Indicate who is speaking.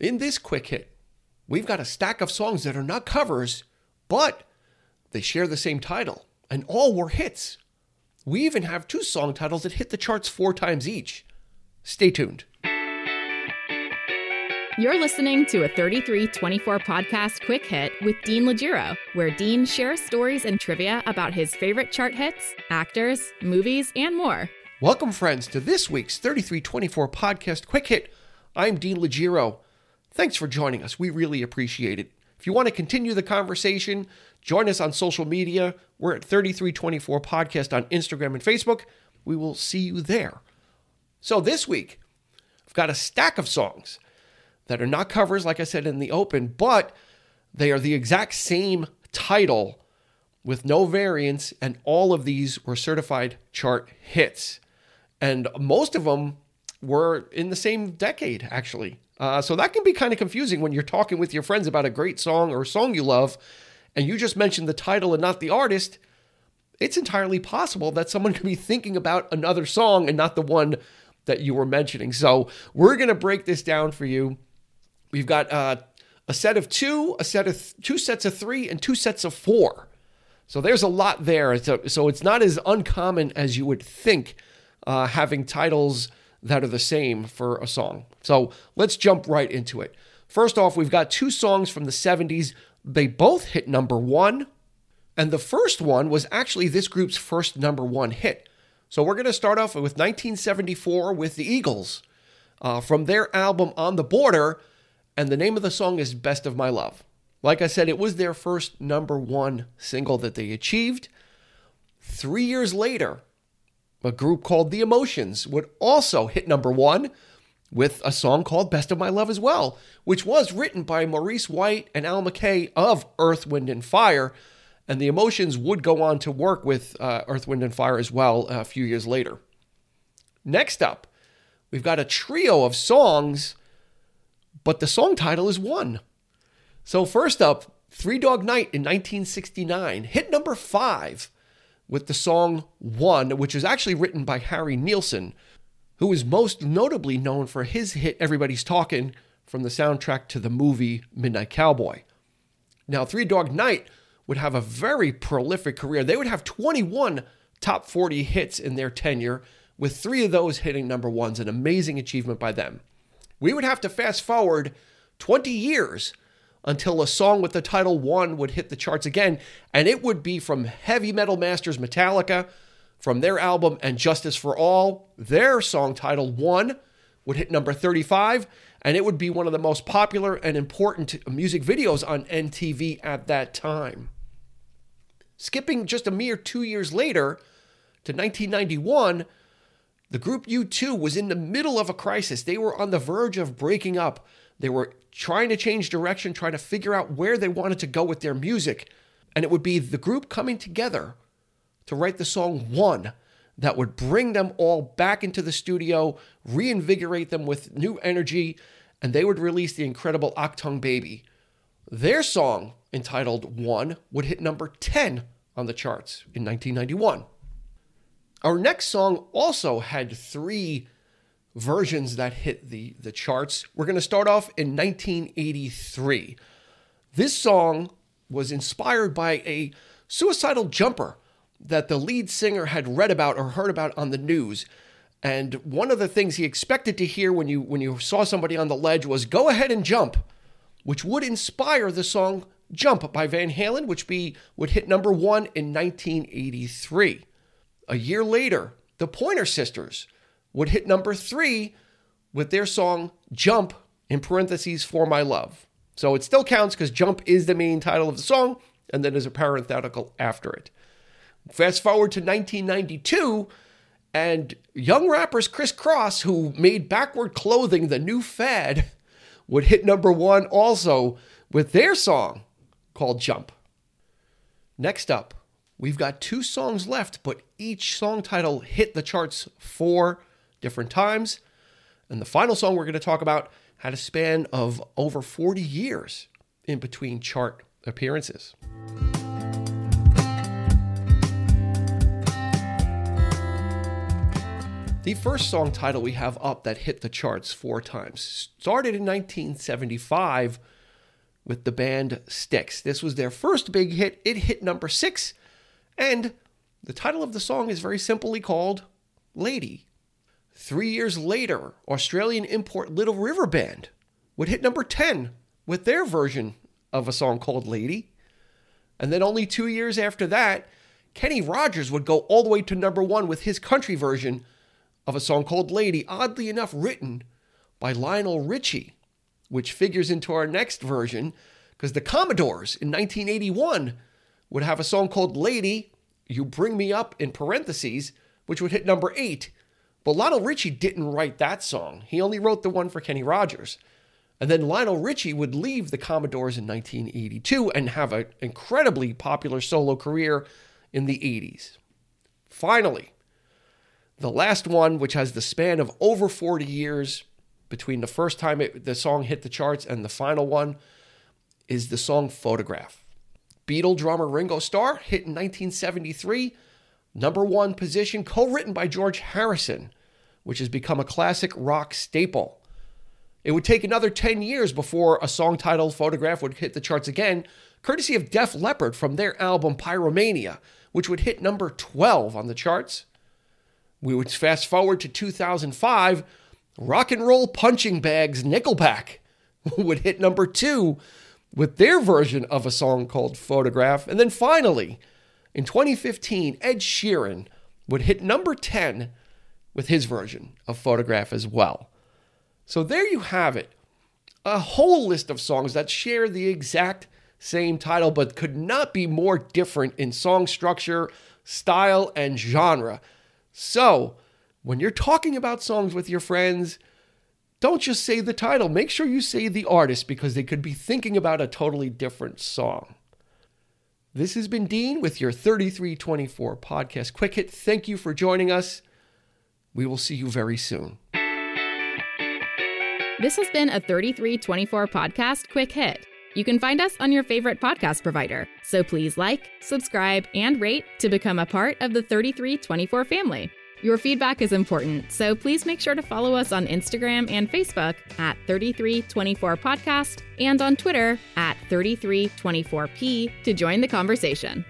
Speaker 1: In this quick hit, we've got a stack of songs that are not covers, but they share the same title, and all were hits. We even have two song titles that hit the charts four times each. Stay tuned.
Speaker 2: You're listening to a 3324 podcast quick hit with Dean Legiro, where Dean shares stories and trivia about his favorite chart hits, actors, movies, and more.
Speaker 1: Welcome, friends, to this week's 3324 podcast quick hit. I'm Dean Legiro. Thanks for joining us. We really appreciate it. If you want to continue the conversation, join us on social media. We're at 3324 Podcast on Instagram and Facebook. We will see you there. So this week, I've got a stack of songs that are not covers, like I said in the open, but they are the exact same title with no variants, and all of these were certified chart hits. And most of them were in the same decade, actually. Uh, so that can be kind of confusing when you're talking with your friends about a great song or a song you love, and you just mentioned the title and not the artist. It's entirely possible that someone could be thinking about another song and not the one that you were mentioning. So we're going to break this down for you We've got uh, a set of two, a set of th- two sets of three, and two sets of four. So there's a lot there. So, so it's not as uncommon as you would think uh, having titles that are the same for a song. So let's jump right into it. First off, we've got two songs from the 70s. They both hit number one. And the first one was actually this group's first number one hit. So we're going to start off with 1974 with the Eagles. Uh, from their album On the Border, and the name of the song is Best of My Love. Like I said, it was their first number one single that they achieved. Three years later, a group called The Emotions would also hit number one with a song called Best of My Love as well, which was written by Maurice White and Al McKay of Earth, Wind, and Fire. And The Emotions would go on to work with uh, Earth, Wind, and Fire as well a few years later. Next up, we've got a trio of songs but the song title is one. So, first up, Three Dog Night in 1969 hit number five with the song One, which is actually written by Harry Nilsson, who is most notably known for his hit Everybody's Talking from the soundtrack to the movie Midnight Cowboy. Now, Three Dog Night would have a very prolific career. They would have 21 top 40 hits in their tenure, with three of those hitting number ones, an amazing achievement by them we would have to fast forward 20 years until a song with the title One would hit the charts again, and it would be from heavy metal masters Metallica, from their album And Justice for All. Their song title One would hit number 35, and it would be one of the most popular and important music videos on MTV at that time. Skipping just a mere two years later to 1991, the group U2 was in the middle of a crisis. They were on the verge of breaking up. They were trying to change direction, trying to figure out where they wanted to go with their music. And it would be the group coming together to write the song One that would bring them all back into the studio, reinvigorate them with new energy, and they would release the incredible Achtung Baby. Their song, entitled One, would hit number 10 on the charts in 1991. Our next song also had three versions that hit the, the charts. We're going to start off in 1983. This song was inspired by a suicidal jumper that the lead singer had read about or heard about on the news. And one of the things he expected to hear when you when you saw somebody on the ledge was "Go ahead and jump," which would inspire the song "Jump" by Van Halen, which be would hit number one in 1983. A year later, the Pointer Sisters would hit number three with their song Jump, in parentheses, For My Love. So it still counts because Jump is the main title of the song, and then there's a parenthetical after it. Fast forward to 1992, and young rappers Kris Kross, who made backward clothing the new fad, would hit number one also with their song called Jump. Next up, We've got two songs left, but each song title hit the charts four different times. And the final song we're going to talk about had a span of over 40 years in between chart appearances. The first song title we have up that hit the charts four times started in 1975 with the band Styx. This was their first big hit. It hit number six, and the title of the song is very simply called Lady. Three years later, Australian import Little River Band would hit number 10 with their version of a song called Lady. And then only two years after that, Kenny Rogers would go all the way to number one with his country version of a song called Lady, oddly enough, written by Lionel Richie, which figures into our next version because the Commodores in 1981 would have a song called Lady, You Bring Me Up in parentheses, which would hit number eight. But Lionel Richie didn't write that song. He only wrote the one for Kenny Rogers. And then Lionel Richie would leave the Commodores in 1982 and have an incredibly popular solo career in the 80s. Finally, the last one, which has the span of over 40 years between the first time it, the song hit the charts and the final one, is the song Photograph. Beatle drummer Ringo Starr hit in 1973, number one position, co written by George Harrison, which has become a classic rock staple. It would take another 10 years before a song titled Photograph would hit the charts again, courtesy of Def Leppard from their album Pyromania, which would hit number 12 on the charts. We would fast forward to 2005, Rock and Roll Punching Bags Nickelback would hit number 2 with their version of a song called Photograph. And then finally, in 2015, Ed Sheeran would hit number 10 with his version of Photograph as well. So there you have it. A whole list of songs that share the exact same title but could not be more different in song structure, style, and genre. So, when you're talking about songs with your friends, don't just say the title. Make sure you say the artist because they could be thinking about a totally different song. This has been Dean with your 3324 podcast quick hit. Thank you for joining us. We will see you very soon.
Speaker 2: This has been a 3324 podcast quick hit. You can find us on your favorite podcast provider. So please like, subscribe, and rate to become a part of the 3324 family. Your feedback is important, so please make sure to follow us on Instagram and Facebook at 3324podcast and on Twitter at 3324p to join the conversation.